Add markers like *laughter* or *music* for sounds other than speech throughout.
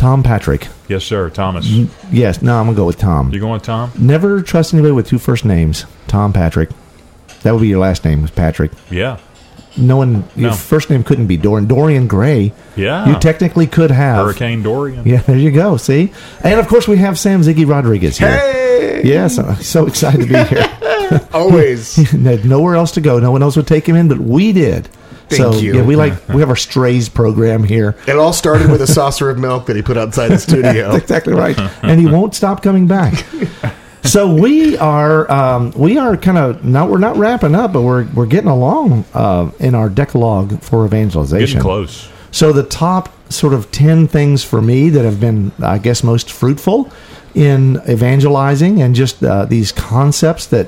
Tom Patrick. Yes, sir. Thomas. Yes, no, I'm going to go with Tom. You going with Tom? Never trust anybody with two first names. Tom Patrick. That would be your last name, was Patrick. Yeah. No one, your No. first name couldn't be Dorian. Dorian Gray. Yeah. You technically could have. Hurricane Dorian. Yeah, there you go. See? And of course, we have Sam Ziggy Rodriguez here. Hey! Yes, I'm so excited to be here. *laughs* Always. *laughs* nowhere else to go. No one else would take him in, but we did. Thank so, you. Yeah, we like *laughs* we have our strays program here. It all started with a saucer of milk that he put outside the studio. That's exactly right, and he won't stop coming back. So we are um, we are kind of not we're not wrapping up, but we're we're getting along uh, in our decalogue for evangelization. Getting close. So the top sort of 10 things for me that have been, I guess, most fruitful in evangelizing and just uh, these concepts that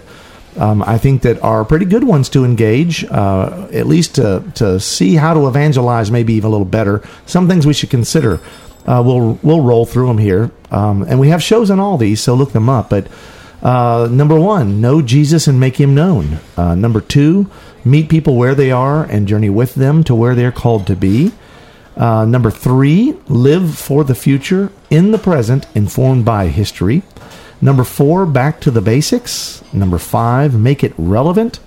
um, I think that are pretty good ones to engage, uh, at least to, to see how to evangelize maybe even a little better. Some things we should consider. Uh, we'll, we'll roll through them here. Um, and we have shows on all these, so look them up. But uh, number one, know Jesus and make him known. Uh, number two, meet people where they are and journey with them to where they're called to be. Uh, number three, live for the future in the present, informed by history. Number four, back to the basics. Number five, make it relevant.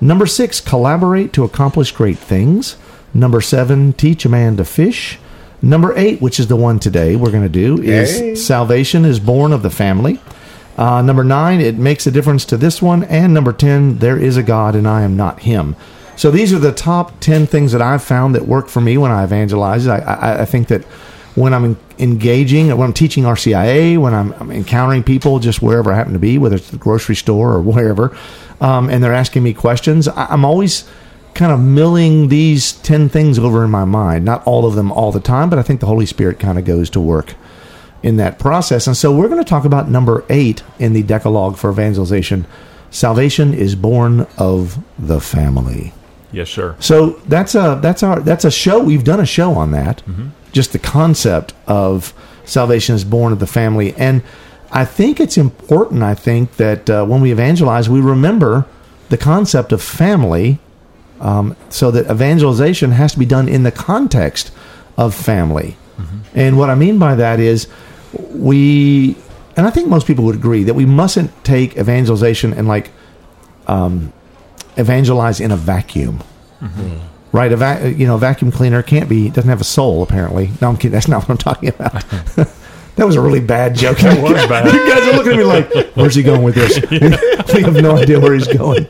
Number six, collaborate to accomplish great things. Number seven, teach a man to fish. Number eight, which is the one today we're going to do, is Yay. salvation is born of the family. Uh, number nine, it makes a difference to this one. And number 10, there is a God and I am not him. So these are the top 10 things that I've found that work for me when I evangelize. I, I, I think that when I'm engaging, when I'm teaching RCIA, when I'm, I'm encountering people just wherever I happen to be, whether it's the grocery store or wherever, um, and they're asking me questions, I, I'm always kind of milling these 10 things over in my mind. Not all of them all the time, but I think the Holy Spirit kind of goes to work in that process. And so we're going to talk about number eight in the Decalogue for evangelization. Salvation is born of the family. Yes, sir. So that's a that's our that's a show. We've done a show on that. Just the concept of salvation is born of the family, and I think it's important. I think that uh, when we evangelize, we remember the concept of family, um, so that evangelization has to be done in the context of family. And what I mean by that is we, and I think most people would agree that we mustn't take evangelization and like um, evangelize in a vacuum. Right, a va- you know, a vacuum cleaner can't be doesn't have a soul. Apparently, no, I'm kidding. That's not what I'm talking about. *laughs* that was a really bad joke. That was *laughs* bad. You guys are looking at me like, "Where's he going with this?" *laughs* we have no idea where he's going.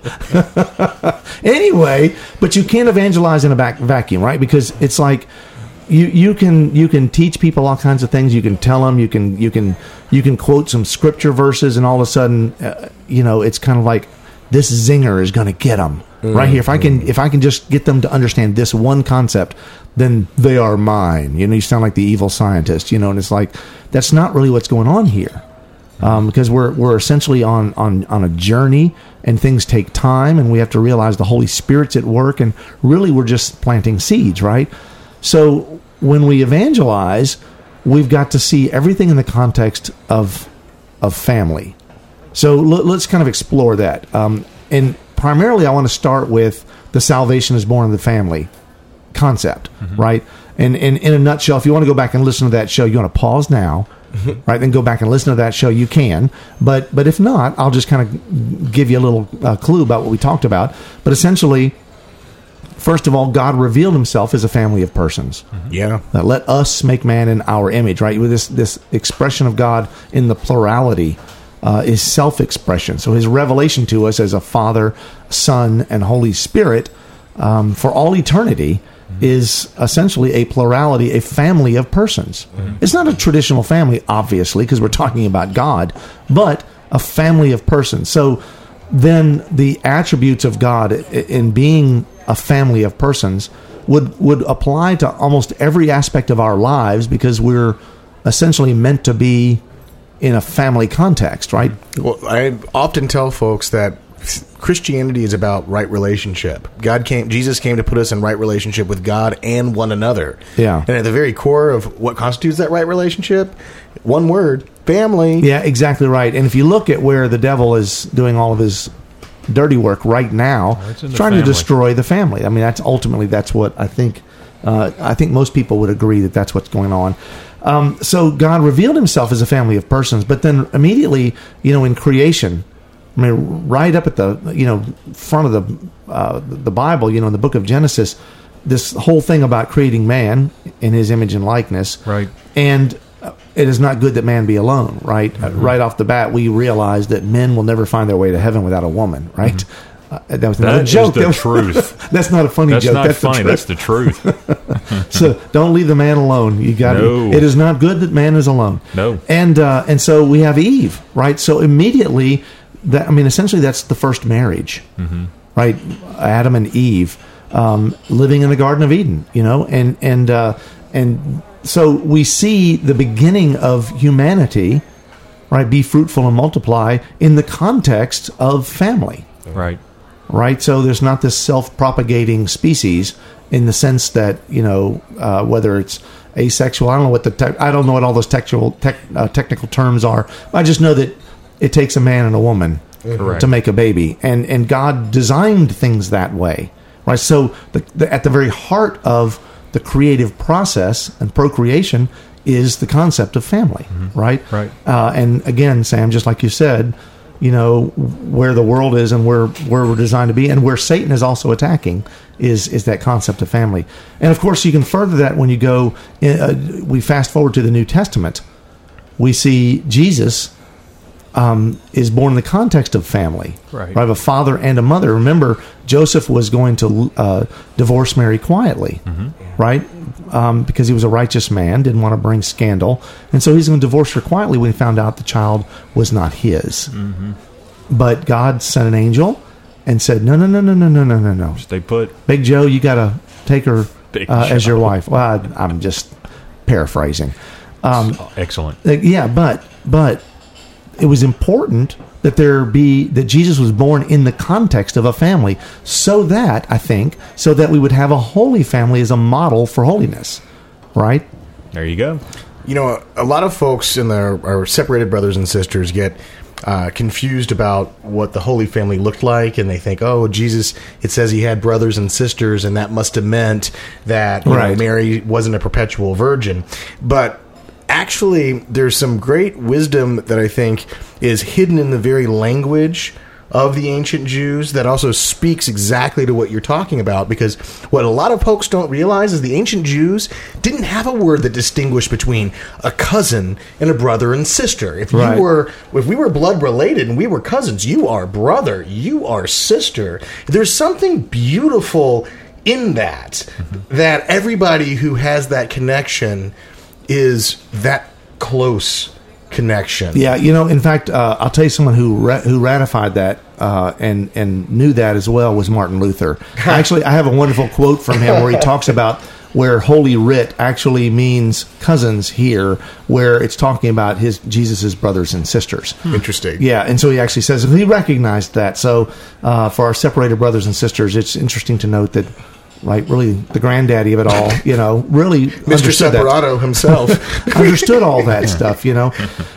anyway, but you can't evangelize in a vac- vacuum, right? Because it's like you you can you can teach people all kinds of things. You can tell them. You can you can you can quote some scripture verses, and all of a sudden, uh, you know, it's kind of like this zinger is going to get them right here. If I can if I can just get them to understand this one concept, then they are mine. You know, you sound like the evil scientist. You know, and it's like that's not really what's going on here um, because we're we're essentially on on on a journey and things take time and we have to realize the Holy Spirit's at work and really we're just planting seeds, right? So when we evangelize, we've got to see everything in the context of of family. So l- let's kind of explore that. Um, and primarily, I want to start with the salvation is born of the family concept, right? And, and in a nutshell, if you want to go back and listen to that show, you want to pause now, *laughs* right? Then go back and listen to that show. You can, but but if not, I'll just kind of give you a little uh, clue about what we talked about. But essentially, first of all, God revealed Himself as a family of persons. Yeah. that let us make man in our image right? With this this expression of god in the plurality uh, is self-expression. So his revelation to us as a father son and holy spirit um, for all eternity is essentially a plurality a family of persons. It's not a traditional family obviously because we're talking about god but a family of persons. So then the attributes of God in being a family of persons would would apply to almost every aspect of our lives because we're essentially meant to be in a family context, right? Well, I often tell folks that Christianity is about right relationship. God came, Jesus came to put us in right relationship with God and one another. Yeah. And at the very core of what constitutes that right relationship, one word, family. Yeah, exactly right. And if you look at where the devil is doing all of his dirty work right now, he's trying to destroy the family. I mean, that's ultimately that's what I think. Uh, I think most people would agree that that's what's going on. Um, so God revealed Himself as a family of persons, but then immediately, you know, in creation, I mean, right up at the you know front of the uh, the Bible, you know, in the book of Genesis, this whole thing about creating man in His image and likeness, Right. and it is not good that man be alone, right? Uh, right off the bat, we realize that men will never find their way to heaven without a woman, right? Uh, that was another That is joke. the That was- truth. *laughs* that's not a funny joke. That's joke. not that's funny. The That's the truth. *laughs* so don't leave the man alone. You got No. It is not good that man is alone. No. And uh, and so we have Eve, right? So immediately, that I mean, essentially, that's the first marriage, Mm-hmm. right? Adam and Eve um, living in the Garden of Eden, you know, and and uh, and so we see the beginning of humanity, right? Be fruitful and multiply in the context of family right. right? So there's not this self-propagating species in the sense that you know uh, whether it's asexual. I don't know what the tech I don't know what all those technical tech, uh, technical terms are. I just know that it takes a man and a woman Correct. to make a baby, and and God designed things that way, right? So the, the, at the very heart of the creative process and procreation is the concept of family, right? Right. Uh, and again, Sam, just like you said, you know where the world is and where where we're designed to be, and where Satan is also attacking is is that concept of family. And of course, you can further that when you go. Uh, we fast forward to the New Testament. We see Jesus um, is born in the context of family. Right. Of a father and a mother. Remember, Joseph was going to uh, divorce Mary quietly, right? Um, because he was a righteous man, didn't want to bring scandal, and so he's going to divorce her quietly when he found out the child was not his. But God sent an angel and said, "No, no, no, no, no, no, no, no, no, Stay put. Big Joe, you got to take her uh, as your wife." Well, I, I'm just paraphrasing. Excellent. Yeah, but but it was important that there be that Jesus was born in the context of a family, so that I think so that we would have a holy family as a model for holiness, right? There you go. You know, a lot of folks in their our separated brothers and sisters get uh, confused about what the Holy Family looked like, and they think, "Oh, Jesus! It says he had brothers and sisters, and that must have meant that you know, Right. Mary wasn't a perpetual virgin." But actually, there's some great wisdom that I think is hidden in the very language of the ancient Jews that also speaks exactly to what you're talking about because what a lot of folks don't realize is the ancient Jews didn't have a word that distinguished between a cousin and a brother and sister. If Right. you were if we were blood related and we were cousins, you are brother, you are sister. There's something beautiful in that that everybody who has that connection is that close connection. Yeah, you know, in fact, uh, I'll tell you someone who ra- who ratified that uh, and and knew that as well was Martin Luther. *laughs* Actually, I have a wonderful quote from him where he talks about where Holy Writ actually means cousins here, where it's talking about his Jesus's brothers and sisters. Interesting. Yeah, and so he actually says he recognized that. So uh, for our separated brothers and sisters, it's interesting to note that, like, really the granddaddy of it all, you know, really *laughs* Mr. Separato himself. *laughs* understood all that stuff, you know.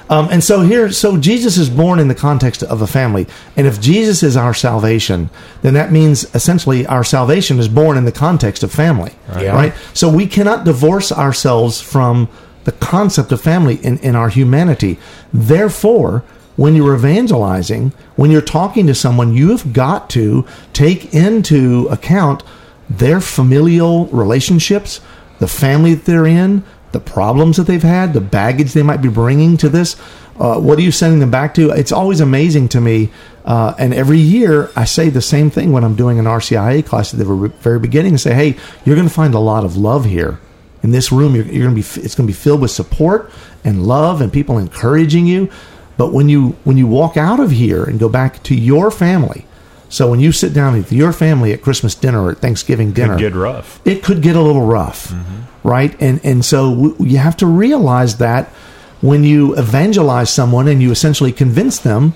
Um, and so here, so Jesus is born in the context of a family, and if Jesus is our salvation, then that means essentially our salvation is born in the context of family, Yeah. right? So we cannot divorce ourselves from the concept of family in, in our humanity. Therefore, when you're evangelizing, when you're talking to someone, you have got to take into account their familial relationships, the family that they're in, the problems that they've had, the baggage they might be bringing to this. Uh, what are you sending them back to? It's always amazing to me. Uh, and every year I say the same thing when I'm doing an RCIA class at the very beginning and say, hey, you're going to find a lot of love here. In this room, you're, you're going to be, it's going to be filled with support and love and people encouraging you. But when you, when you walk out of here and go back to your family, so when you sit down with your family at Christmas dinner or at Thanksgiving dinner, Could get rough. it could get a little rough, right? And and so w- you have to realize that when you evangelize someone and you essentially convince them,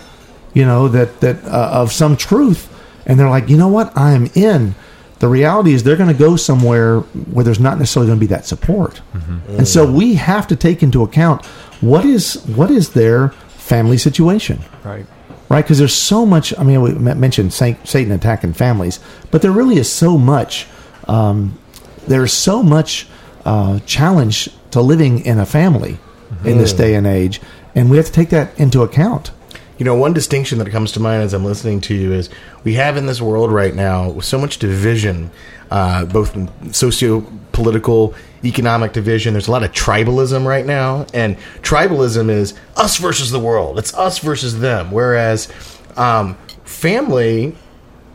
you know, that that uh, of some truth, and they're like, you know what, I'm in. The reality is they're going to go somewhere where there's not necessarily going to be that support, and so we have to take into account what is what is their family situation Right. Right? Because there's so much. I mean, we mentioned Satan attacking families, but there really is so much. Um, there's so much uh, challenge to living in a family in this day and age, and we have to take that into account. You know, one distinction that comes to mind as I'm listening to you is we have in this world right now so much division, uh, both socio political, economic division. There's a lot of tribalism right now, and tribalism is us versus the world. It's us versus them. Whereas um, family,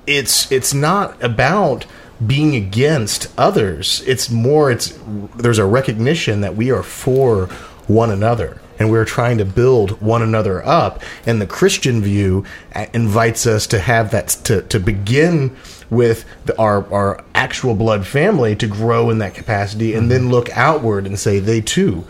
it's it's not about being against others. It's more. It's there's a recognition that we are for one another and we're trying to build one another up. And the Christian view uh, invites us to have that to to begin with the, our our actual blood family to grow in that capacity, and then look outward and say they too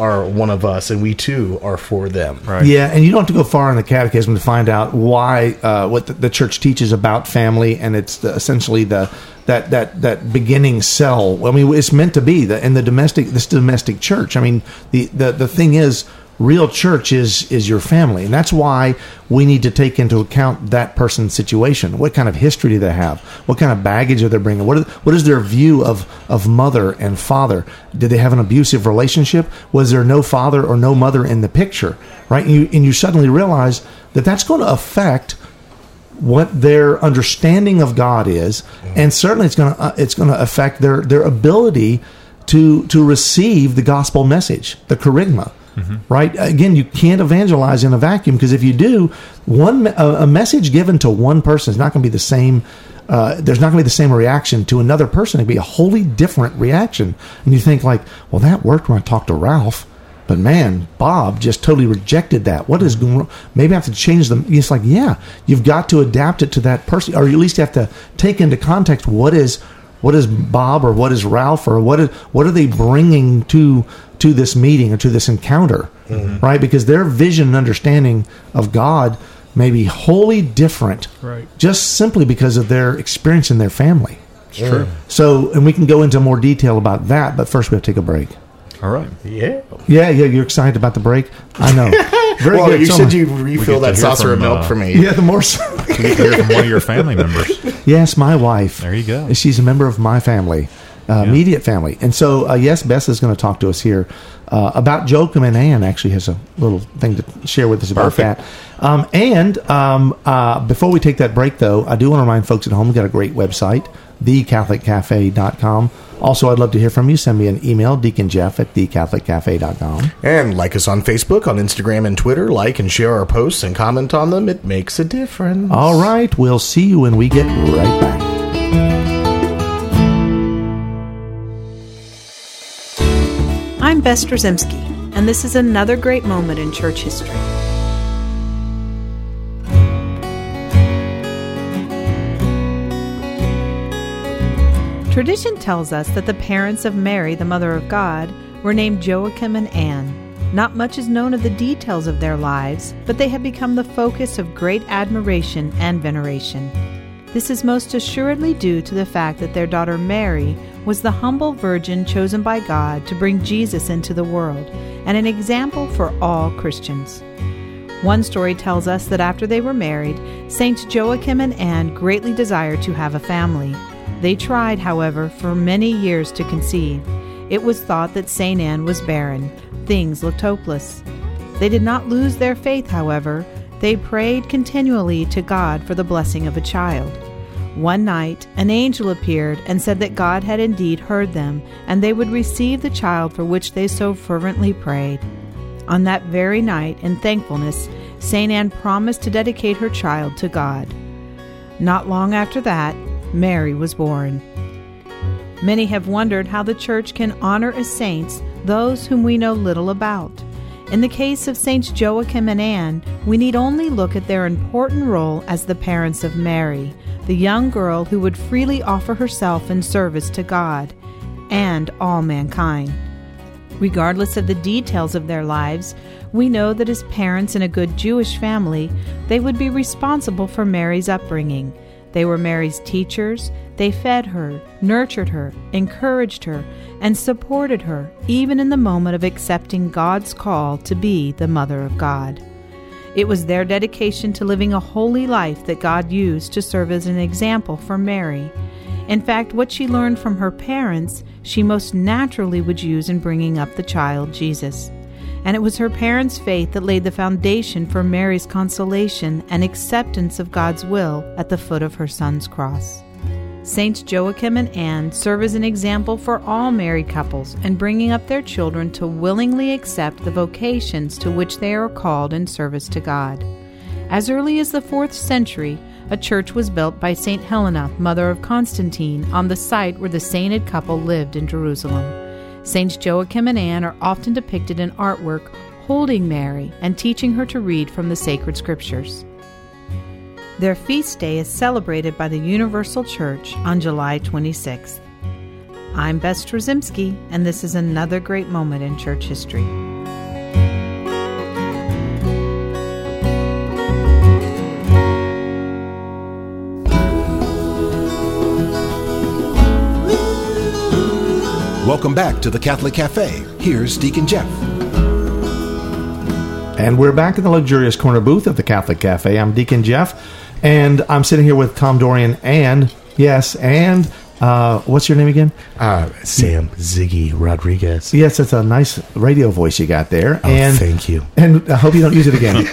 are one of us, and we too are for them. Right. Yeah, and you don't have to go far in the catechism to find out why uh, what the, the church teaches about family, and it's the, essentially the that that that beginning cell. I mean, it's meant to be the in the domestic this domestic church. I mean, the the the thing is. Real church is is your family, and that's why we need to take into account that person's situation. What kind of history do they have? What kind of baggage are they bringing? What are, what is their view of of mother and father? Did they have an abusive relationship? Was there no father or no mother in the picture? Right, and you and you suddenly realize that that's going to affect what their understanding of God is, and certainly it's going to uh, it's going to affect their their ability to to receive the gospel message, the kerygma. Right? Again, you can't evangelize in a vacuum because if you do, one a, a message given to one person is not going to be the same. Uh, there's not going to be the same reaction to another person. It'd be a wholly different reaction, and you think like, well, that worked when I talked to Ralph. But man, Bob just totally rejected that. What is going? wrong? Maybe I have to change them. It's like, yeah, you've got to adapt it to that person, or you at least have to take into context what is what is Bob or what is Ralph or what is what are they bringing to to this meeting or to this encounter, right? Because their vision and understanding of God may be wholly different, Right. Just simply because of their experience in their family. True. So, and we can go into more detail about that, but first we have to take a break. All right. Yeah. Yeah, yeah, you're excited about the break. I know. *laughs* Very well, good. you So said much- you refill that to hear saucer of milk uh, for me. Yeah, the more. so- We get to hear from one of your family members. *laughs* yes, my wife. There you go. She's a member of my family, uh, immediate family, and so uh, yes, Bess is going to talk to us here uh, about Joachim and Anne. Actually, has a little thing to share with us about Perfect. that. Um, and um, uh, before we take that break, though, I do want to remind folks at home we've got a great website, thecatholiccafe.com. Also, I'd love to hear from you. Send me an email, deaconjeff at thecatholiccafe.com. And like us on Facebook, on Instagram, and Twitter. Like and share our posts and comment on them. It makes a difference. All right, we'll see you when we get right back. I'm Bess Drzymski, and this is another great moment in church history. Tradition tells us that the parents of Mary, the Mother of God, were named Joachim and Anne. Not much is known of the details of their lives, but they have become the focus of great admiration and veneration. This is most assuredly due to the fact that their daughter Mary was the humble virgin chosen by God to bring Jesus into the world and an example for all Christians. One story tells us that after they were married, Saints Joachim and Anne greatly desired to have a family. They tried, however, for many years to conceive. It was thought that St. Anne was barren. Things looked hopeless. They did not lose their faith, however. They prayed continually to God for the blessing of a child. One night, an angel appeared and said that God had indeed heard them, and they would receive the child for which they so fervently prayed. On that very night, in thankfulness, St. Anne promised to dedicate her child to God. Not long after that, Mary was born. Many have wondered how the Church can honor as saints those whom we know little about. In the case of Saints Joachim and Anne, we need only look at their important role as the parents of Mary, the young girl who would freely offer herself in service to God and all mankind. Regardless of the details of their lives, we know that as parents in a good Jewish family, they would be responsible for Mary's upbringing. They were Mary's teachers. They fed her, nurtured her, encouraged her, and supported her, even in the moment of accepting God's call to be the Mother of God. It was their dedication to living a holy life that God used to serve as an example for Mary. In fact, what she learned from her parents, she most naturally would use in bringing up the child Jesus. And it was her parents' faith that laid the foundation for Mary's consolation and acceptance of God's will at the foot of her son's cross. Saints Joachim and Anne serve as an example for all married couples in bringing up their children to willingly accept the vocations to which they are called in service to God. As early as the 4th century, a church was built by St. Helena, mother of Constantine, on the site where the sainted couple lived in Jerusalem. Saints Joachim and Anne are often depicted in artwork holding Mary and teaching her to read from the sacred scriptures. Their feast day is celebrated by the Universal Church on July 26th. I'm Bess Drzymski, and this is another great moment in church history. Welcome back to the Catholic Cafe. Here's Deacon Jeff. And we're back in the luxurious corner booth of the Catholic Cafe. I'm Deacon Jeff, and I'm sitting here with Tom Dorian and, yes, and, uh, what's your name again? Uh, Sam Ziggy Rodriguez. Yes, it's a nice radio voice you got there. Oh, and thank you. And I hope you don't use it again. *laughs*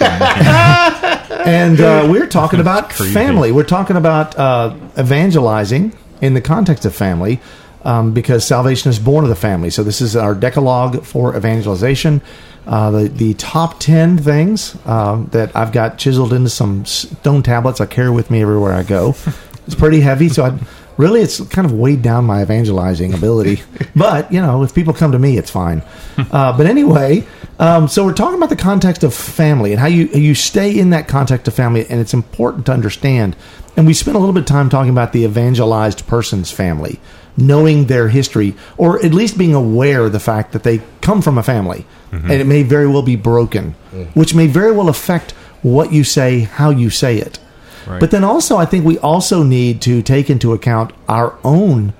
and uh, we're talking about family. We're talking about uh, evangelizing in the context of family um, because salvation is born of the family. So this is our decalogue for evangelization. Uh, the, the top 10 things uh, that I've got chiseled into some stone tablets I carry with me everywhere I go. *laughs* It's pretty heavy, so I really it's kind of weighed down my evangelizing ability. *laughs* but you know, if people come to me, it's fine. *laughs* Uh, but anyway, um, so we're talking about the context of family and how you you stay in that context of family, and it's important to understand. And we spent a little bit of time talking about the evangelized person's family, knowing their history, or at least being aware of the fact that they come from a family, and it may very well be broken, which may very well affect what you say, how you say it. Right. But then also, I think we also need to take into account our own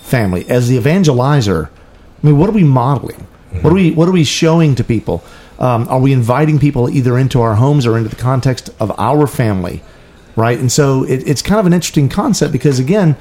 family as the evangelizer. I mean, what are we modeling? What are we What are we showing to people? Um, are we inviting people either into our homes or into the context of our family? Right, and so it, it's kind of an interesting concept because again,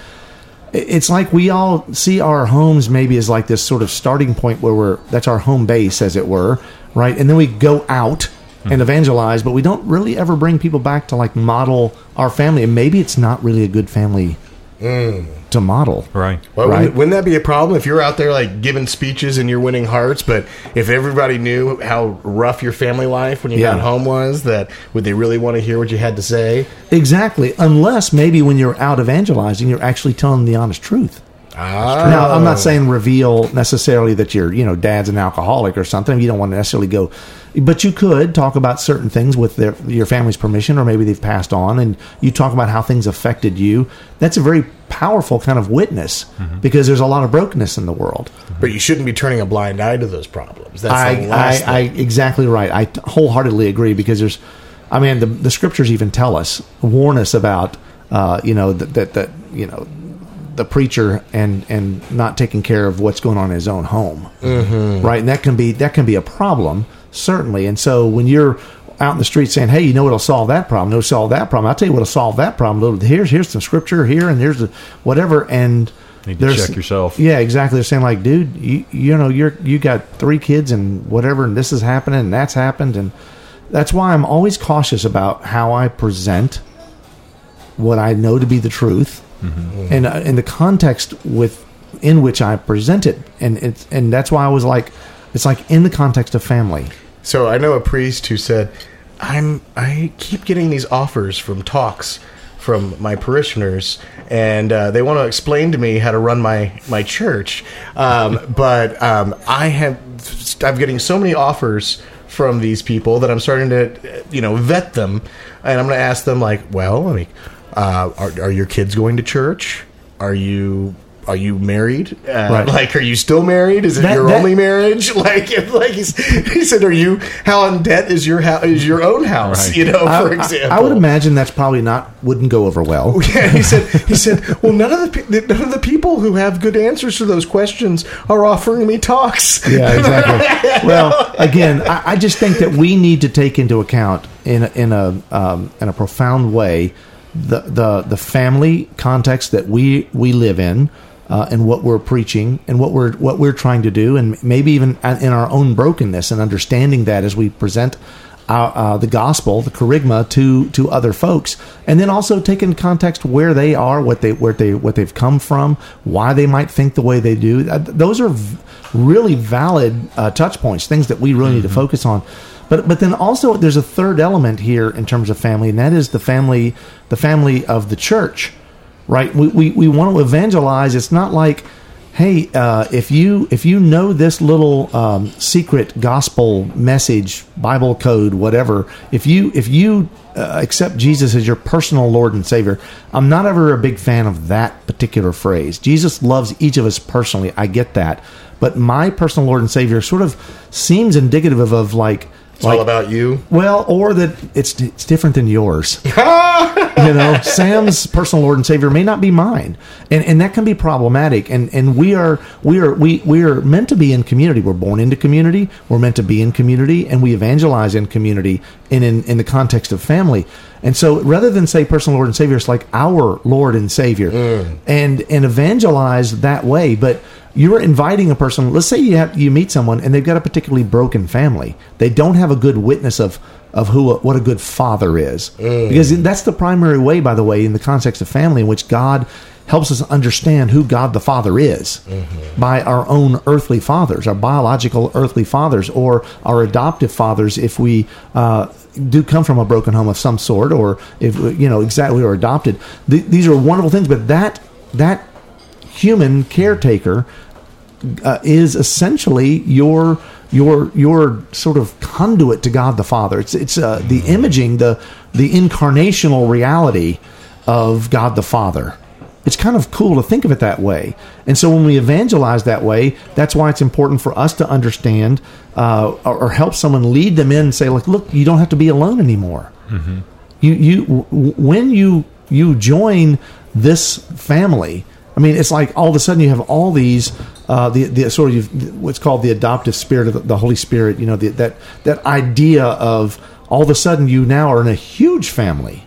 it's like we all see our homes maybe as like this sort of starting point where we're that's our home base, as it were, right? And then we go out and hmm. evangelize, but we don't really ever bring people back to like model our family. And maybe it's not really a good family to model. Right. Well, Right. wouldn't, wouldn't that be a problem if you're out there like giving speeches and you're winning hearts, but if everybody knew how rough your family life when you Yeah. got home was, that would they really want to hear what you had to say? Exactly. Unless maybe when you're out evangelizing, you're actually telling the honest truth. Ah, Now, I'm not saying reveal necessarily that your, you know, dad's an alcoholic or something. You don't want to necessarily go, but you could talk about certain things with their, your family's permission, or maybe they've passed on, and you talk about how things affected you. That's a very powerful kind of witness because there's a lot of brokenness in the world. but you shouldn't be turning a blind eye to those problems. That's I, I, I exactly right. I wholeheartedly agree because there's, I mean, the, the scriptures even tell us, warn us about, uh, you know, that, that, that, you know, the preacher and and not taking care of what's going on in his own home, mm-hmm. right? And that can be that can be a problem certainly. And so when you're out in the street saying, "Hey, you know what'll solve that problem? It'll solve that problem." I'll tell you what'll solve that problem. Here's here's some scripture here, and here's the whatever, and Need to check yourself. Yeah, exactly. They're saying like, dude, you you know you're you got three kids and whatever, and this is happening and that's happened, and that's why I'm always cautious about how I present what I know to be the truth, and uh, in the context with in which I present it, and it's and that's why I was like, it's like in the context of family. So I know a priest who said, "I'm I keep getting these offers from talks from my parishioners, and uh, they want to explain to me how to run my my church, um, *laughs* but um, I have I'm getting so many offers." From these people that I'm starting to, you know, vet them, and I'm going to ask them like, well, I mean, uh, are, are your kids going to church? Are you are you married? Uh, Right. Like, are you still married? Is it That- your that- only marriage? *laughs* Like, if, like he said, are you how in debt is your house? Is your own house? Right. You know, I- for I- example. I, would imagine that's probably not wouldn't go over well. *laughs* Yeah, he said. *laughs* He said, "Well, none of the none of the people who have good answers to those questions are offering me talks." Yeah, exactly. well, again, I, I just think that we need to take into account in a, in a um, in a profound way the the the family context that we we live in. Uh, and what we're preaching, and what we're what we're trying to do, and maybe even in our own brokenness, and understanding that as we present our, uh, the gospel, the kerygma to to other folks, and then also take in context where they are, what they where they what they've come from, why they might think the way they do. Uh, Those are v- really valid uh, touch points, things that we really need to focus on. But but then also there's a third element here in terms of family, and that is the family the family of the church, right? We we, we want to evangelize. It's not like hey, uh, if you if you know this little um, secret gospel message, Bible code, whatever, if you if you uh, accept Jesus as your personal Lord and Savior, I'm not ever a big fan of that particular phrase. Jesus loves each of us personally. I get that, but my personal Lord and Savior sort of seems indicative of, of like. It's all about you. Well, or that it's it's different than yours. *laughs* you know, Sam's personal Lord and Savior may not be mine, and and that can be problematic. And and we are we are we we are meant to be in community. We're born into community. We're meant to be in community, and we evangelize in community and in in the context of family. And so, rather than say personal Lord and Savior, it's like our Lord and Savior, mm. and and evangelize that way. But you're inviting a person. Let's say you have you meet someone and they've got a particularly broken family. They don't have a good witness of of who what a good father is, because that's the primary way, by the way, in the context of family, in which God helps us understand who God the Father is by our own earthly fathers, our biological earthly fathers, or our adoptive fathers, if we. Uh, do come from a broken home of some sort, or if you know exactly or adopted. Th- these are wonderful things, but that that human caretaker uh, is essentially your your your sort of conduit to God the Father. It's it's uh, the imaging, the the incarnational reality of God the Father. It's kind of cool to think of it that way. And so when we evangelize that way, that's why it's important for us to understand uh, or, or help someone lead them in and say, like, look, you don't have to be alone anymore. You you w- when you you join this family. I mean, it's like all of a sudden you have all these uh, the the sort of what's called the adoptive spirit of the, the Holy Spirit. You know the, that that idea of all of a sudden you now are in a huge family,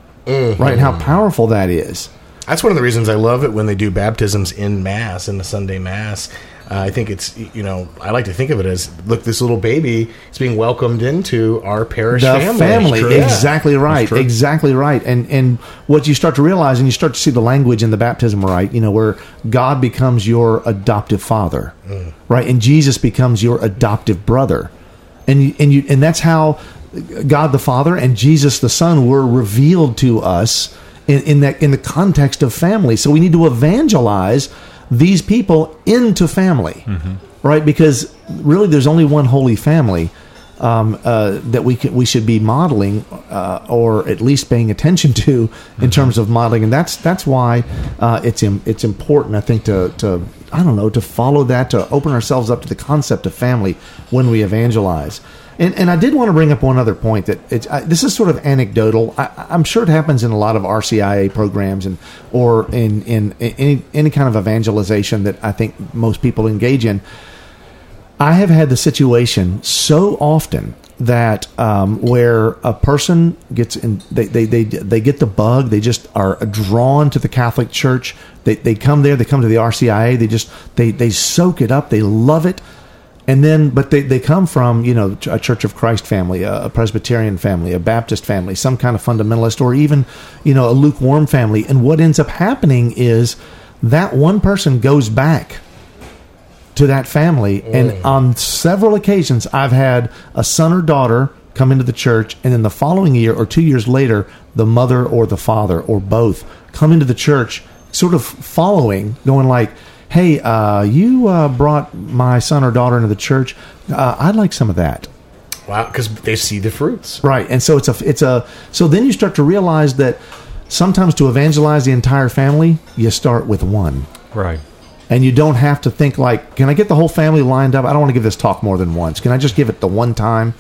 right? How powerful that is. That's one of the reasons I love it when they do baptisms in mass in the Sunday mass. Uh, I think it's you know I like to think of it as look this little baby is being welcomed into our parish the family. family, exactly right, exactly right. And and what you start to realize, and you start to see the language in the baptism, right? You know, where God becomes your adoptive father, right, and Jesus becomes your adoptive brother, and you, and you and that's how God the Father and Jesus the Son were revealed to us in, in that in the context of family. So we need to evangelize these people into family, right? Because really, there's only one holy family um, uh, that we can, we should be modeling, uh, or at least paying attention to in terms of modeling, and that's that's why uh, it's im- it's important, I think, to to I don't know to follow that to open ourselves up to the concept of family when we evangelize. And, and I did want to bring up one other point that it's, I, this is sort of anecdotal. I, I'm sure it happens in a lot of RCIA programs and or in, in, in any any kind of evangelization that I think most people engage in. I have had the situation so often that um, where a person gets in, they, they, they, they get the bug, they just are drawn to the Catholic Church. They, they come there, they come to the RCIA, they just, they, they soak it up, they love it. And then, but they, they come from, you know, a Church of Christ family, a, a Presbyterian family, a Baptist family, some kind of fundamentalist, or even, you know, a lukewarm family. And what ends up happening is that one person goes back to that family. And mm. on several occasions, I've had a son or daughter come into the church, and then the following year or two years later, the mother or the father or both come into the church, sort of following, going like, "Hey, uh, you uh, brought my son or daughter into the church. Uh, I'd like some of that." Wow, because they see the fruits. Right, and so it's a it's a so then you start to realize that sometimes to evangelize the entire family, you start with one. Right. and you don't have to think like, can I get the whole family lined up? I don't want to give this talk more than once. Can I just give it the one time?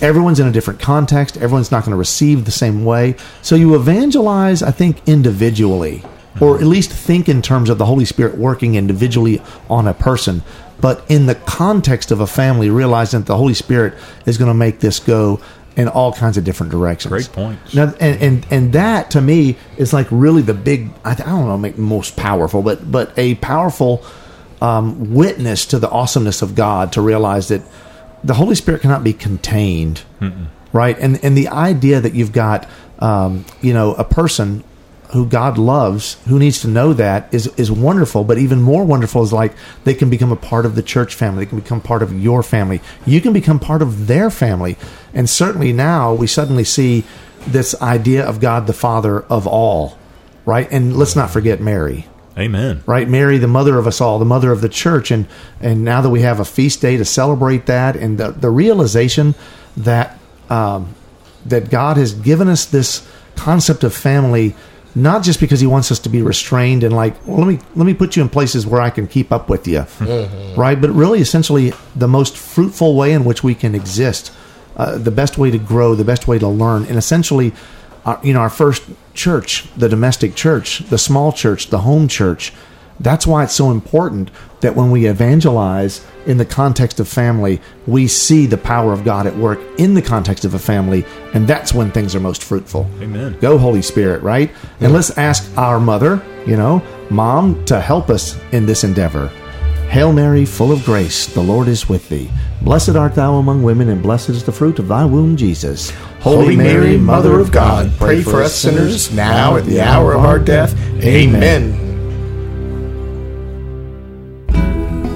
Everyone's in a different context. Everyone's not going to receive the same way. So you evangelize, I think, individually, or at least think in terms of the Holy Spirit working individually on a person. But in the context of a family, realizing that the Holy Spirit is going to make this go in all kinds of different directions. Great points. Now, and, and and that to me is like really the big. I, don't know, make most powerful, but but a powerful um, witness to the awesomeness of God to realize that the Holy Spirit cannot be contained, right? And and the idea that you've got, um, you know, a person who God loves, who needs to know that is is wonderful. But even more wonderful is like they can become a part of the church family. They can become part of your family. You can become part of their family. And certainly now we suddenly see this idea of God the Father of all, right? And let's not forget Mary Amen. right? Mary, the mother of us all, the mother of the church, and and now that we have a feast day to celebrate that, and the, the realization that um, that God has given us this concept of family, not just because He wants us to be restrained and like, well, let me let me put you in places where I can keep up with you, right? But really, essentially, the most fruitful way in which we can exist, uh, the best way to grow, the best way to learn, and essentially our, you know, our first church, the domestic church, the small church, the home church. That's why it's so important that when we evangelize in the context of family, we see the power of God at work in the context of a family, and that's when things are most fruitful. Amen. Go, Holy Spirit, right? And let's ask our mother, you know, mom, to help us in this endeavor. Hail Mary, full of grace, the Lord is with thee. Blessed art thou among women, and blessed is the fruit of thy womb, Jesus. Holy Mary, Mother of God, pray for us sinners now at the hour of our death. Amen.